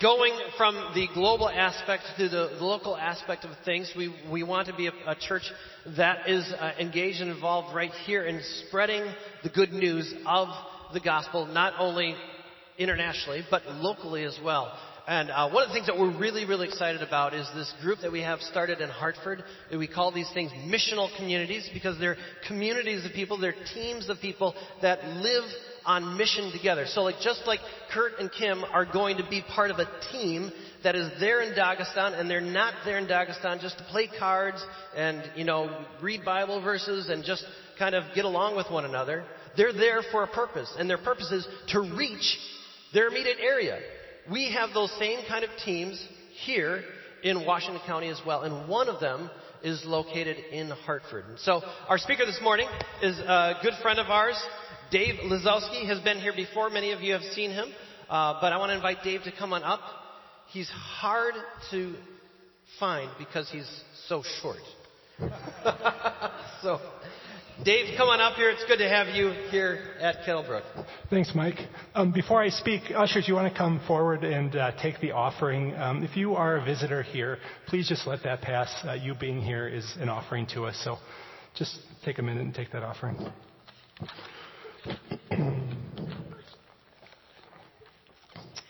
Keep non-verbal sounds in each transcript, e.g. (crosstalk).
going from the global aspect to the local aspect of things, we, we want to be a, a church that is uh, engaged and involved right here in spreading the good news of the gospel, not only internationally, but locally as well. And uh, one of the things that we're really, really excited about is this group that we have started in Hartford. We call these things missional communities because they're communities of people, they're teams of people that live on mission together. So like just like Kurt and Kim are going to be part of a team that is there in Dagestan and they're not there in Dagestan just to play cards and, you know, read Bible verses and just kind of get along with one another. They're there for a purpose and their purpose is to reach their immediate area. We have those same kind of teams here in Washington County as well, and one of them is located in Hartford. So our speaker this morning is a good friend of ours, Dave Lazowski. Has been here before. Many of you have seen him, uh, but I want to invite Dave to come on up. He's hard to find because he's so short. (laughs) so Dave, come on up here. It's good to have you here at Kettlebrook. Thanks, Mike. Um, before I speak, ushers, you want to come forward and uh, take the offering. Um, if you are a visitor here, please just let that pass. Uh, you being here is an offering to us. So just take a minute and take that offering.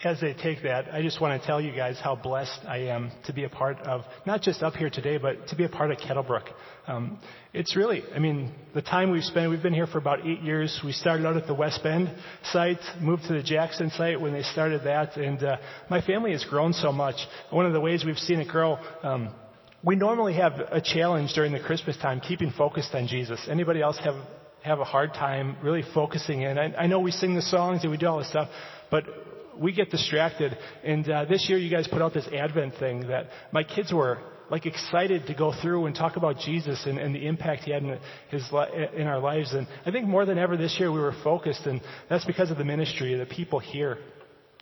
As they take that, I just want to tell you guys how blessed I am to be a part of, not just up here today, but to be a part of Kettlebrook. Um, it's really, I mean, the time we've spent, we've been here for about eight years. We started out at the West Bend site, moved to the Jackson site when they started that, and uh, my family has grown so much. One of the ways we've seen it grow, um, we normally have a challenge during the Christmas time keeping focused on Jesus. Anybody else have have a hard time really focusing in? I, I know we sing the songs and we do all this stuff, but we get distracted. And uh, this year, you guys put out this Advent thing that my kids were like excited to go through and talk about Jesus and, and the impact he had in his in our lives. And I think more than ever this year, we were focused, and that's because of the ministry, the people here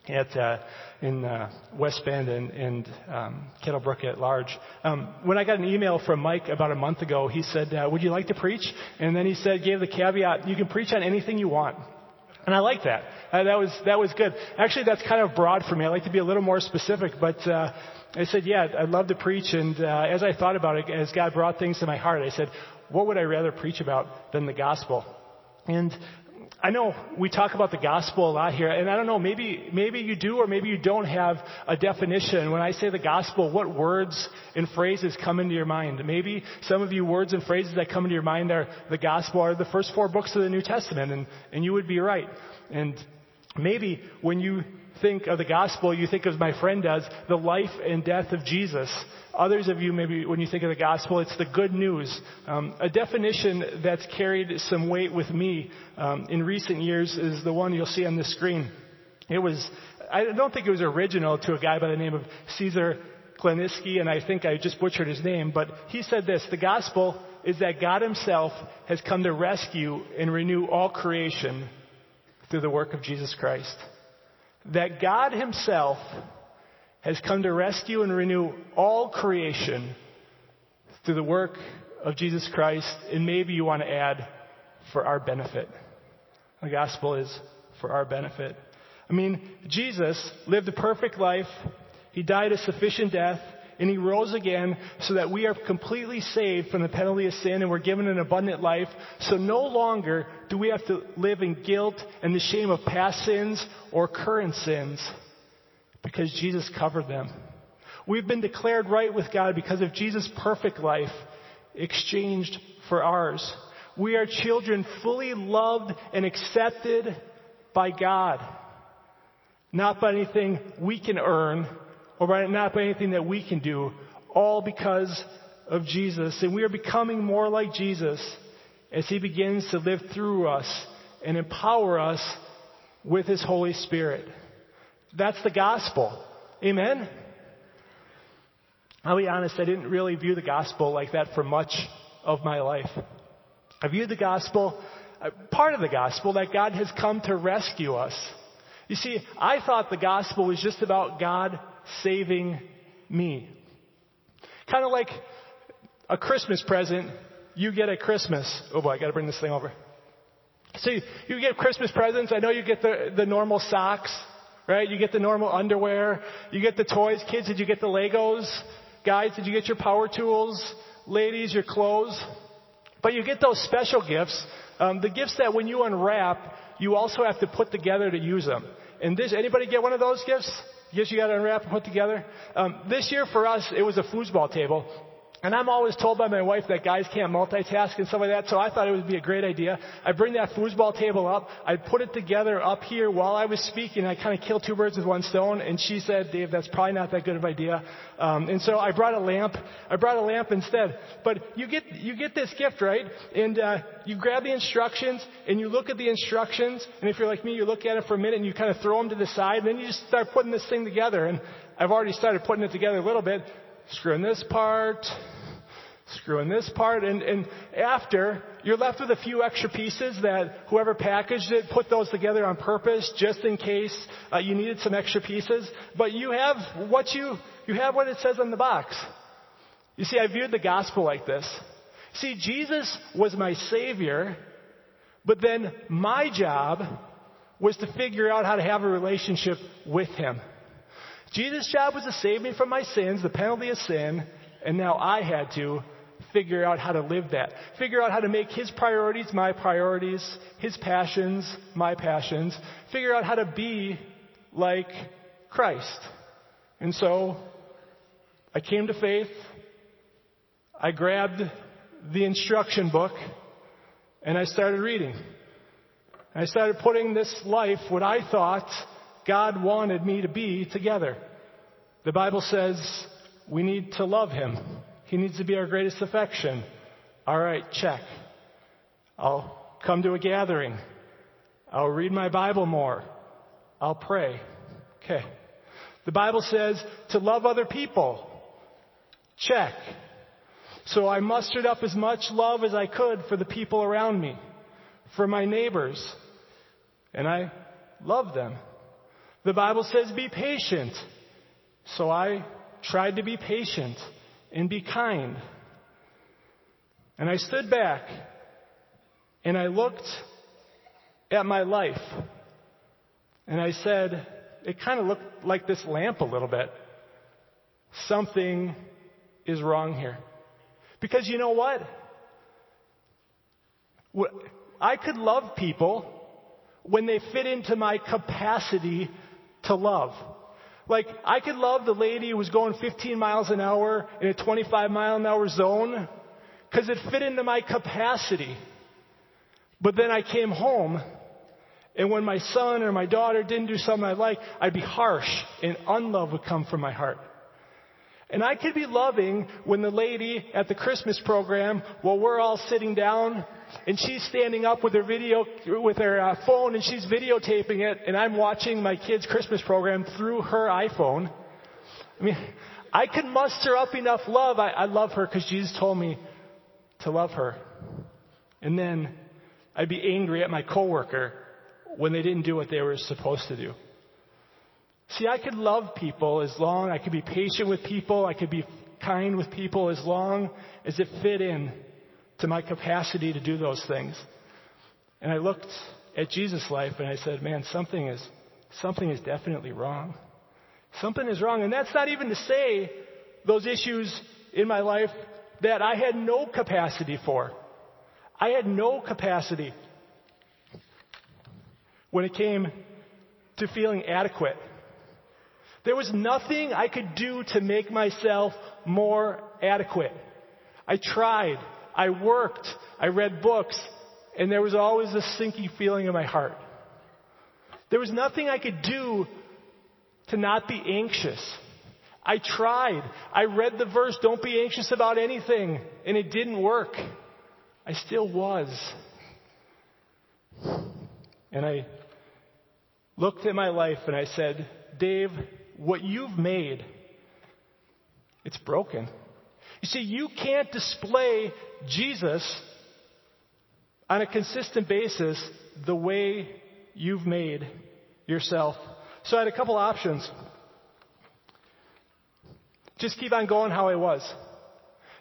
at uh, in uh, West Bend and, and um, Kettlebrook at large. Um, when I got an email from Mike about a month ago, he said, uh, "Would you like to preach?" And then he said, gave the caveat, "You can preach on anything you want." And I like that. Uh, that was that was good. Actually, that's kind of broad for me. I like to be a little more specific, but uh, I said, yeah, I'd love to preach. And uh, as I thought about it, as God brought things to my heart, I said, what would I rather preach about than the gospel? And I know we talk about the gospel a lot here, and I don't know, maybe, maybe you do or maybe you don't have a definition. When I say the gospel, what words and phrases come into your mind? Maybe some of you words and phrases that come into your mind are the gospel are the first four books of the New Testament, and, and you would be right. And maybe when you think of the gospel, you think as my friend does, the life and death of Jesus. Others of you, maybe when you think of the gospel, it's the good news. Um, a definition that's carried some weight with me um, in recent years is the one you'll see on the screen. It was, I don't think it was original to a guy by the name of Caesar Kliniski, and I think I just butchered his name, but he said this, the gospel is that God himself has come to rescue and renew all creation through the work of Jesus Christ that God Himself has come to rescue and renew all creation through the work of Jesus Christ, and maybe you want to add, for our benefit. The gospel is for our benefit. I mean, Jesus lived a perfect life. He died a sufficient death and he rose again so that we are completely saved from the penalty of sin and we're given an abundant life. So no longer do we have to live in guilt and the shame of past sins or current sins because Jesus covered them. We've been declared right with God because of Jesus' perfect life exchanged for ours. We are children fully loved and accepted by God, not by anything we can earn or by not by anything that we can do, all because of Jesus. And we are becoming more like Jesus as He begins to live through us and empower us with His Holy Spirit. That's the gospel. Amen? I'll be honest, I didn't really view the gospel like that for much of my life. I viewed the gospel, uh, part of the gospel, that God has come to rescue us. You see, I thought the gospel was just about God saving me. Kind of like a Christmas present you get at Christmas. Oh boy, I gotta bring this thing over. So you, you get Christmas presents. I know you get the, the normal socks, right? You get the normal underwear, you get the toys. Kids, did you get the Legos? Guys, did you get your power tools? Ladies, your clothes? But you get those special gifts, um, the gifts that when you unwrap, you also have to put together to use them. And this, anybody get one of those gifts? Gifts you got to unwrap and put together. Um, this year for us, it was a foosball table. And I'm always told by my wife that guys can't multitask and stuff like that, so I thought it would be a great idea. I bring that foosball table up, I put it together up here while I was speaking, I kind of killed two birds with one stone, and she said, Dave, that's probably not that good of an idea. Um, and so I brought a lamp, I brought a lamp instead. But you get, you get this gift, right? And, uh, you grab the instructions, and you look at the instructions, and if you're like me, you look at it for a minute, and you kind of throw them to the side, and then you just start putting this thing together, and I've already started putting it together a little bit, screwing this part, screwing this part, and, and after, you're left with a few extra pieces that whoever packaged it put those together on purpose just in case uh, you needed some extra pieces. But you have what you, you have what it says on the box. You see, I viewed the gospel like this. See, Jesus was my Savior, but then my job was to figure out how to have a relationship with Him. Jesus' job was to save me from my sins, the penalty of sin, and now I had to figure out how to live that. Figure out how to make his priorities my priorities, his passions my passions. Figure out how to be like Christ. And so I came to faith. I grabbed the instruction book and I started reading. I started putting this life, what I thought God wanted me to be, together. The Bible says we need to love Him. He needs to be our greatest affection. All right, check. I'll come to a gathering. I'll read my Bible more. I'll pray. Okay. The Bible says to love other people. Check. So I mustered up as much love as I could for the people around me, for my neighbors, and I love them. The Bible says be patient. So I tried to be patient and be kind. And I stood back and I looked at my life and I said, it kind of looked like this lamp a little bit. Something is wrong here. Because you know what? I could love people when they fit into my capacity to love. Like, I could love the lady who was going 15 miles an hour in a 25 mile an hour zone because it fit into my capacity. But then I came home, and when my son or my daughter didn't do something I like, I'd be harsh, and unlove would come from my heart. And I could be loving when the lady at the Christmas program, while we're all sitting down and she's standing up with her video, with her uh, phone and she's videotaping it and I'm watching my kid's Christmas program through her iPhone. I mean, I could muster up enough love. I, I love her because Jesus told me to love her. And then I'd be angry at my coworker when they didn't do what they were supposed to do. See, I could love people as long, I could be patient with people, I could be kind with people as long as it fit in to my capacity to do those things. And I looked at Jesus' life and I said, man, something is, something is definitely wrong. Something is wrong. And that's not even to say those issues in my life that I had no capacity for. I had no capacity when it came to feeling adequate. There was nothing I could do to make myself more adequate. I tried. I worked, I read books, and there was always a sinking feeling in my heart. There was nothing I could do to not be anxious. I tried. I read the verse, don't be anxious about anything, and it didn't work. I still was. And I looked at my life and I said, Dave, what you've made, it's broken. You see, you can't display Jesus on a consistent basis the way you've made yourself. So I had a couple options. Just keep on going how I was.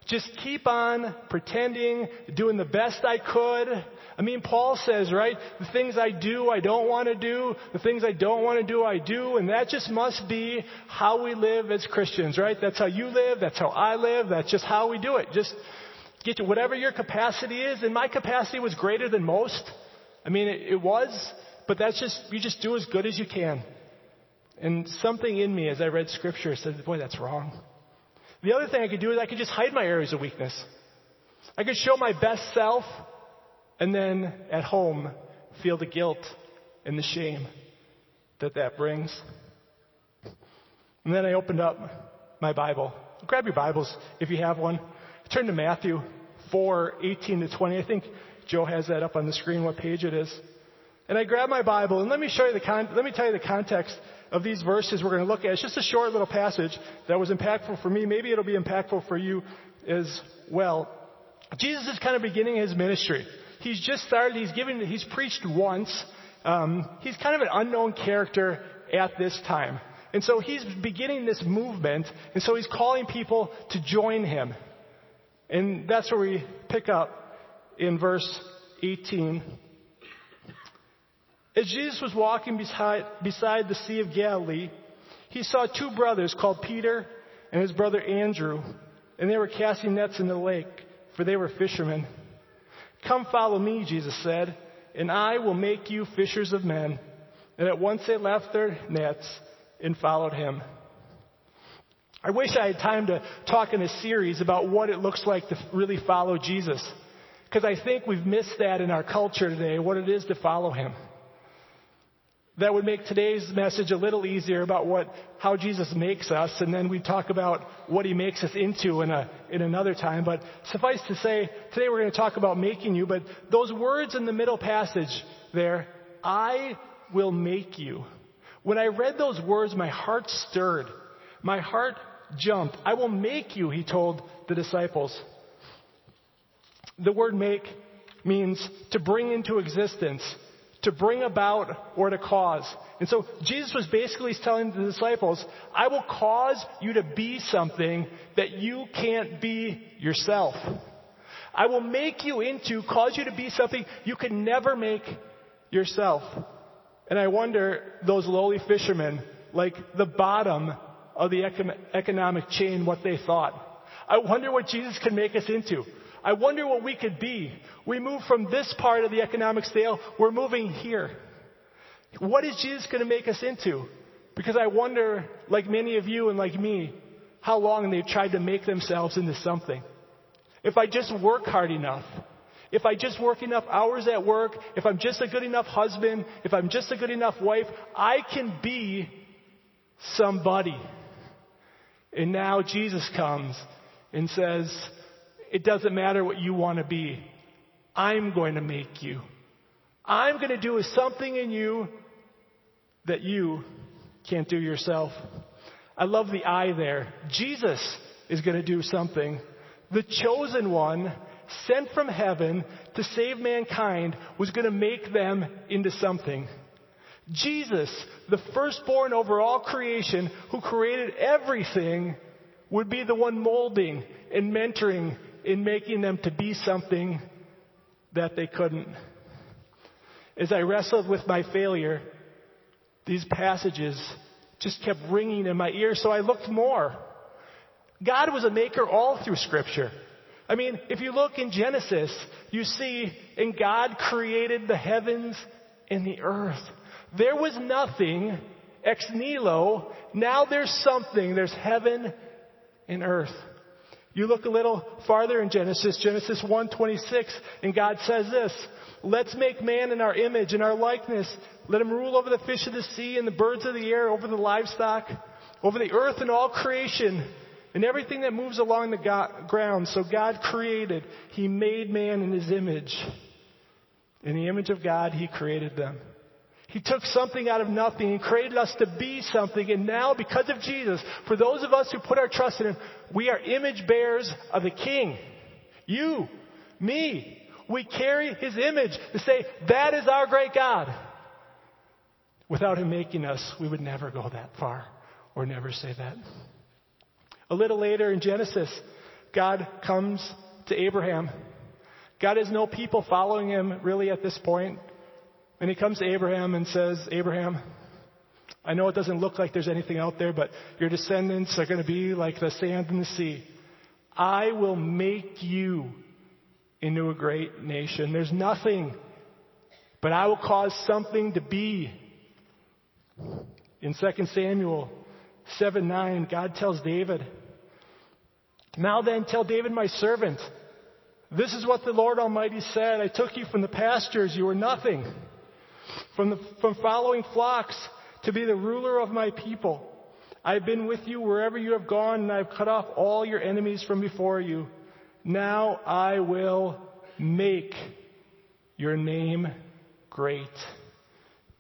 Just keep on pretending, doing the best I could. I mean, Paul says, right? The things I do, I don't want to do. The things I don't want to do, I do. And that just must be how we live as Christians, right? That's how you live. That's how I live. That's just how we do it. Just get to whatever your capacity is. And my capacity was greater than most. I mean, it, it was, but that's just, you just do as good as you can. And something in me as I read scripture said, boy, that's wrong. The other thing I could do is I could just hide my areas of weakness. I could show my best self and then at home feel the guilt and the shame that that brings. And then I opened up my Bible. Grab your Bibles if you have one. Turn to Matthew 4, 18 to 20. I think Joe has that up on the screen, what page it is. And I grabbed my Bible, and let me show you the con- let me tell you the context of these verses we're going to look at. It's just a short little passage that was impactful for me. Maybe it'll be impactful for you as well. Jesus is kind of beginning his ministry. He's just started. He's given. He's preached once. Um, he's kind of an unknown character at this time, and so he's beginning this movement. And so he's calling people to join him, and that's where we pick up in verse 18. As Jesus was walking beside, beside the Sea of Galilee, he saw two brothers called Peter and his brother Andrew, and they were casting nets in the lake, for they were fishermen. Come follow me, Jesus said, and I will make you fishers of men. And at once they left their nets and followed him. I wish I had time to talk in a series about what it looks like to really follow Jesus. Because I think we've missed that in our culture today, what it is to follow him that would make today's message a little easier about what, how Jesus makes us, and then we talk about what he makes us into in, a, in another time. But suffice to say, today we're going to talk about making you, but those words in the middle passage there, I will make you. When I read those words, my heart stirred. My heart jumped. I will make you, he told the disciples. The word make means to bring into existence to bring about or to cause. And so Jesus was basically telling the disciples, I will cause you to be something that you can't be yourself. I will make you into, cause you to be something you could never make yourself. And I wonder, those lowly fishermen, like the bottom of the economic chain, what they thought. I wonder what Jesus can make us into. I wonder what we could be. We move from this part of the economic scale, we're moving here. What is Jesus going to make us into? Because I wonder, like many of you and like me, how long they've tried to make themselves into something. If I just work hard enough, if I just work enough hours at work, if I'm just a good enough husband, if I'm just a good enough wife, I can be somebody. And now Jesus comes and says, it doesn't matter what you want to be. I'm going to make you. I'm going to do something in you that you can't do yourself. I love the I there. Jesus is going to do something. The chosen one, sent from heaven to save mankind, was going to make them into something. Jesus, the firstborn over all creation, who created everything, would be the one molding and mentoring in making them to be something that they couldn't. As I wrestled with my failure, these passages just kept ringing in my ears, so I looked more. God was a maker all through Scripture. I mean, if you look in Genesis, you see, and God created the heavens and the earth. There was nothing ex nihilo. Now there's something. There's heaven and earth. You look a little farther in Genesis, Genesis 1:26, and God says this, "Let's make man in our image, in our likeness. Let him rule over the fish of the sea and the birds of the air, over the livestock, over the earth and all creation, and everything that moves along the go- ground." So God created, he made man in his image. In the image of God, he created them. He took something out of nothing and created us to be something. And now, because of Jesus, for those of us who put our trust in Him, we are image bearers of the King. You, me, we carry His image to say, that is our great God. Without Him making us, we would never go that far or never say that. A little later in Genesis, God comes to Abraham. God has no people following him really at this point. And he comes to Abraham and says, Abraham, I know it doesn't look like there's anything out there, but your descendants are going to be like the sand in the sea. I will make you into a great nation. There's nothing, but I will cause something to be. In 2 Samuel 7 9, God tells David, Now then, tell David, my servant, this is what the Lord Almighty said. I took you from the pastures, you were nothing. From, the, from following flocks to be the ruler of my people. I've been with you wherever you have gone, and I've cut off all your enemies from before you. Now I will make your name great.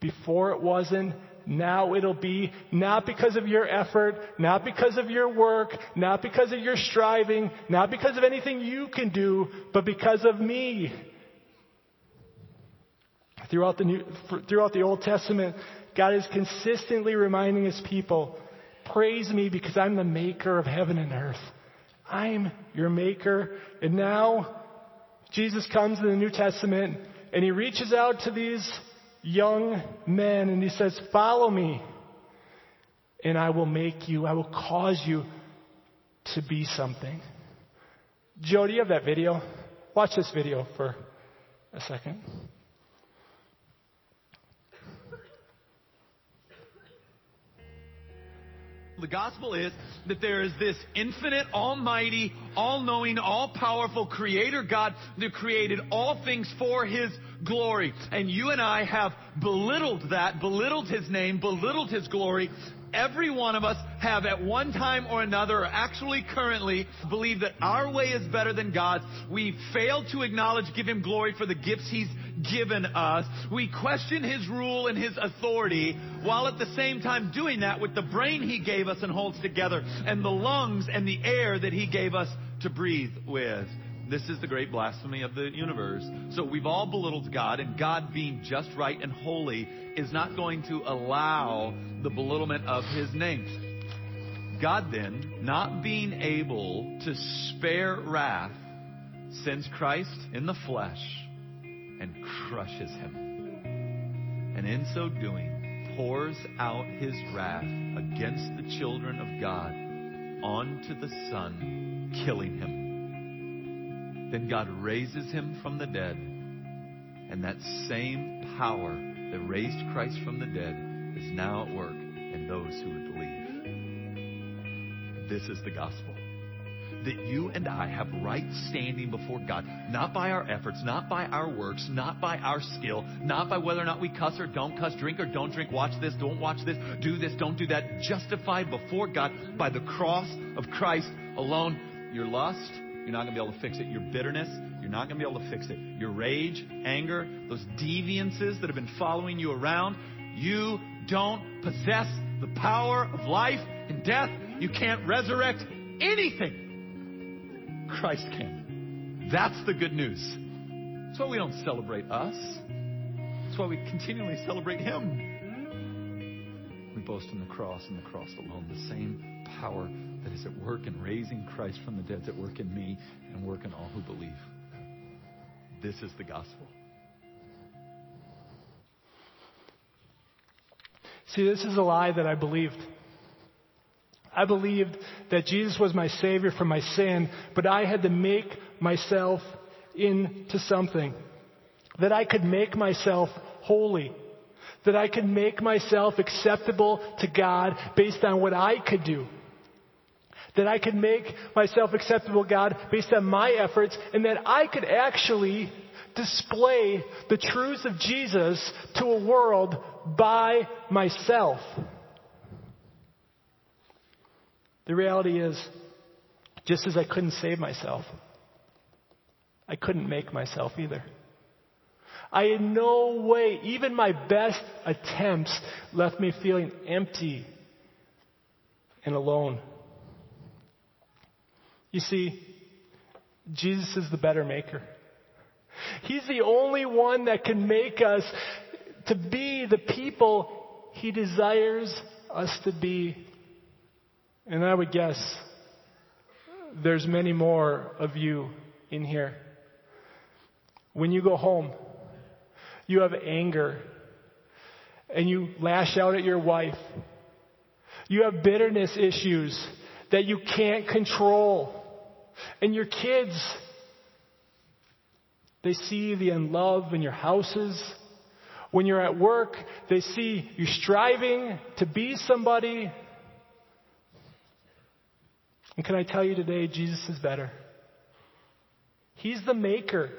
Before it wasn't, now it'll be, not because of your effort, not because of your work, not because of your striving, not because of anything you can do, but because of me. Throughout the, New, throughout the Old Testament, God is consistently reminding his people, praise me because I'm the maker of heaven and earth. I'm your maker. And now, Jesus comes in the New Testament and he reaches out to these young men and he says, follow me and I will make you, I will cause you to be something. Joe, do you have that video? Watch this video for a second. The gospel is that there is this infinite, almighty, all-knowing, all-powerful creator God that created all things for his glory. And you and I have belittled that, belittled his name, belittled his glory, every one of us have at one time or another, or actually currently, believe that our way is better than God's. We fail to acknowledge, give Him glory for the gifts He's given us. We question His rule and His authority, while at the same time doing that with the brain He gave us and holds together, and the lungs and the air that He gave us to breathe with. This is the great blasphemy of the universe. So we've all belittled God, and God being just right and holy is not going to allow the belittlement of his name. God then, not being able to spare wrath, sends Christ in the flesh and crushes him. And in so doing, pours out his wrath against the children of God onto the Son, killing him. Then God raises him from the dead. And that same power that raised Christ from the dead is now at work in those who would believe. This is the gospel. That you and I have right standing before God, not by our efforts, not by our works, not by our skill, not by whether or not we cuss or don't cuss, drink or don't drink, watch this, don't watch this, do this, don't do that. Justified before God by the cross of Christ alone. Your lust, you're not going to be able to fix it. Your bitterness, you're not going to be able to fix it. Your rage, anger, those deviances that have been following you around, you don't possess the power of life and death. You can't resurrect anything. Christ came. That's the good news. That's why we don't celebrate us. That's why we continually celebrate Him. We boast in the cross and the cross alone. The same power that is at work in raising Christ from the dead is at work in me and work in all who believe. This is the gospel. See, this is a lie that I believed. I believed that Jesus was my Savior for my sin, but I had to make myself into something. That I could make myself holy. That I could make myself acceptable to God based on what I could do. That I could make myself acceptable to God based on my efforts and that I could actually display the truths of Jesus to a world by myself. The reality is, just as I couldn't save myself, I couldn't make myself either. I in no way, even my best attempts, left me feeling empty and alone. You see, Jesus is the better maker. He's the only one that can make us to be the people He desires us to be. And I would guess there's many more of you in here. When you go home, you have anger and you lash out at your wife. You have bitterness issues that you can't control. And your kids, they see the unlove in your houses. When you're at work, they see you striving to be somebody. And can I tell you today, Jesus is better. He's the maker.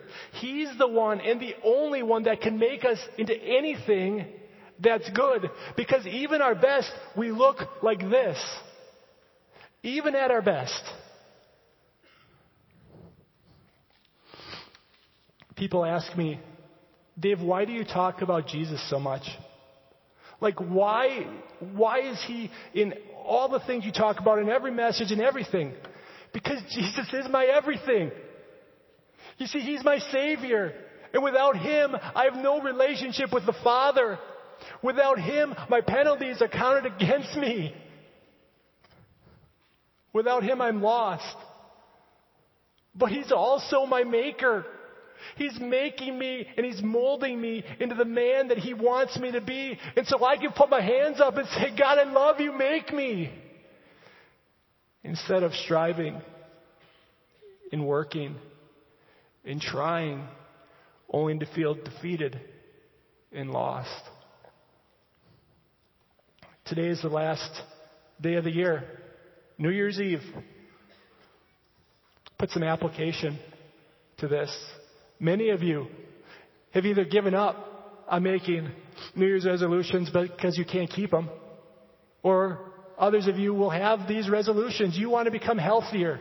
He's the one and the only one that can make us into anything that's good. Because even our best, we look like this. Even at our best. People ask me, Dave, why do you talk about Jesus so much? Like, why, why is he in all the things you talk about in every message and everything? Because Jesus is my everything. You see, he's my Savior. And without him, I have no relationship with the Father. Without him, my penalties are counted against me. Without him, I'm lost. But he's also my maker. He's making me and He's molding me into the man that He wants me to be. And so I can put my hands up and say, God, I love you, make me. Instead of striving and working and trying only to feel defeated and lost. Today is the last day of the year, New Year's Eve. Put some application to this. Many of you have either given up on making New Year's resolutions because you can't keep them, or others of you will have these resolutions. You want to become healthier.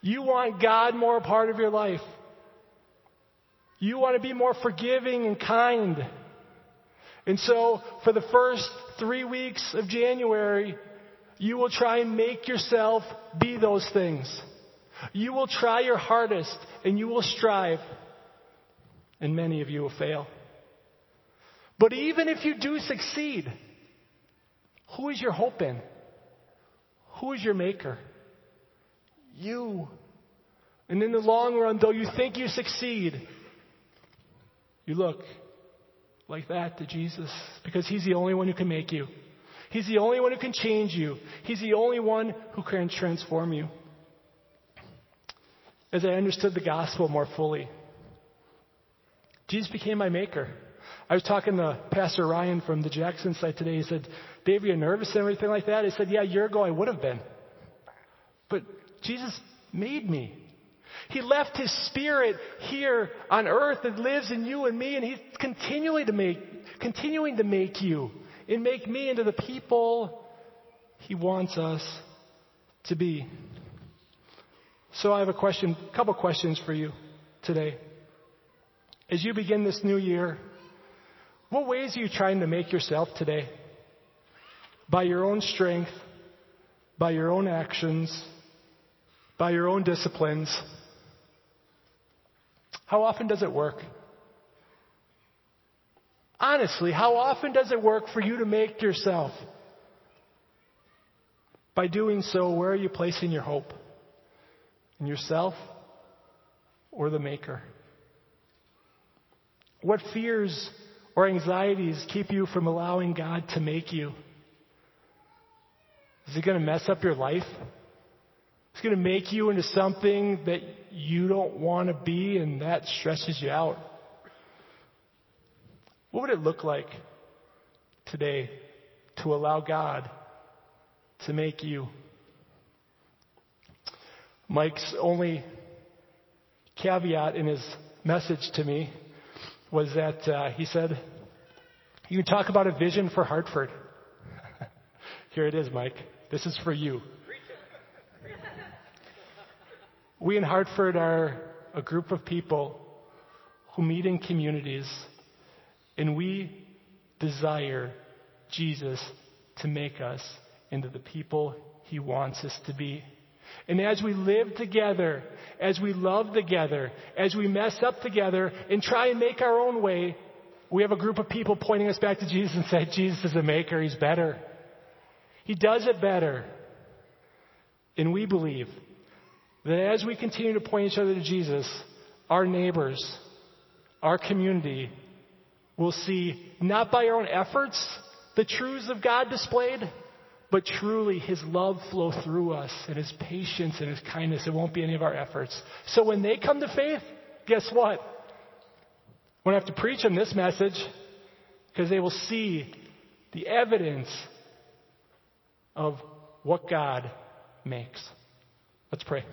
You want God more a part of your life. You want to be more forgiving and kind. And so, for the first three weeks of January, you will try and make yourself be those things. You will try your hardest and you will strive, and many of you will fail. But even if you do succeed, who is your hope in? Who is your maker? You. And in the long run, though you think you succeed, you look like that to Jesus because He's the only one who can make you. He's the only one who can change you. He's the only one who can transform you as I understood the gospel more fully. Jesus became my maker. I was talking to Pastor Ryan from the Jackson site today. He said, Dave, are you nervous and everything like that? I said, Yeah, a year ago I would have been. But Jesus made me. He left His Spirit here on earth that lives in you and me, and He's continually to make, continuing to make you and make me into the people He wants us to be. So I have a question, a couple questions for you today. As you begin this new year, what ways are you trying to make yourself today? By your own strength, by your own actions, by your own disciplines. How often does it work? Honestly, how often does it work for you to make yourself? By doing so, where are you placing your hope? In yourself or the Maker? What fears or anxieties keep you from allowing God to make you? Is it going to mess up your life? It's going to make you into something that you don't want to be and that stresses you out. What would it look like today to allow God to make you? Mike's only caveat in his message to me was that uh, he said, You talk about a vision for Hartford. (laughs) Here it is, Mike. This is for you. We in Hartford are a group of people who meet in communities, and we desire Jesus to make us into the people he wants us to be. And as we live together, as we love together, as we mess up together and try and make our own way, we have a group of people pointing us back to Jesus and say, Jesus is a maker, He's better. He does it better. And we believe That as we continue to point each other to Jesus, our neighbors, our community will see, not by our own efforts, the truths of God displayed, but truly His love flow through us and His patience and His kindness. It won't be any of our efforts. So when they come to faith, guess what? We don't have to preach them this message because they will see the evidence of what God makes. Let's pray.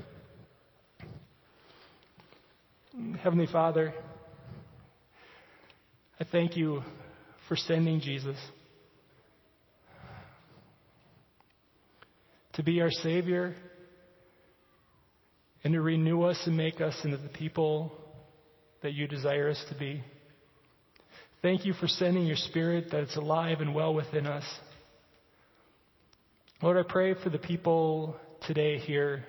Heavenly Father, I thank you for sending Jesus to be our Savior and to renew us and make us into the people that you desire us to be. Thank you for sending your Spirit that it's alive and well within us. Lord, I pray for the people today here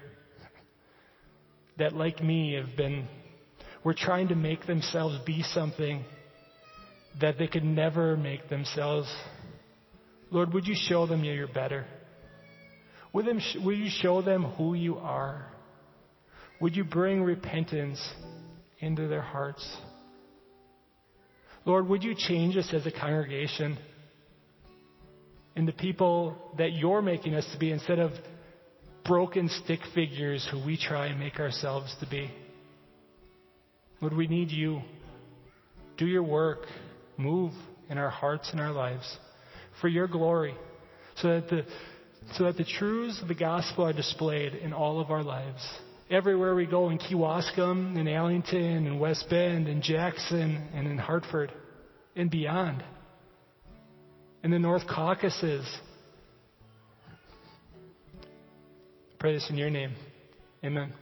that, like me, have been, were trying to make themselves be something that they could never make themselves. Lord, would you show them you're better? Would, them, would you show them who you are? Would you bring repentance into their hearts? Lord, would you change us as a congregation into people that you're making us to be instead of broken stick figures who we try and make ourselves to be? Lord, we need you. Do your work. Move in our hearts and our lives for your glory so that the so that the truths of the gospel are displayed in all of our lives. Everywhere we go in Kewaskum, in Allenton, in West Bend, in Jackson, and in Hartford, and beyond. In the North Caucasus. Pray this in your name. Amen.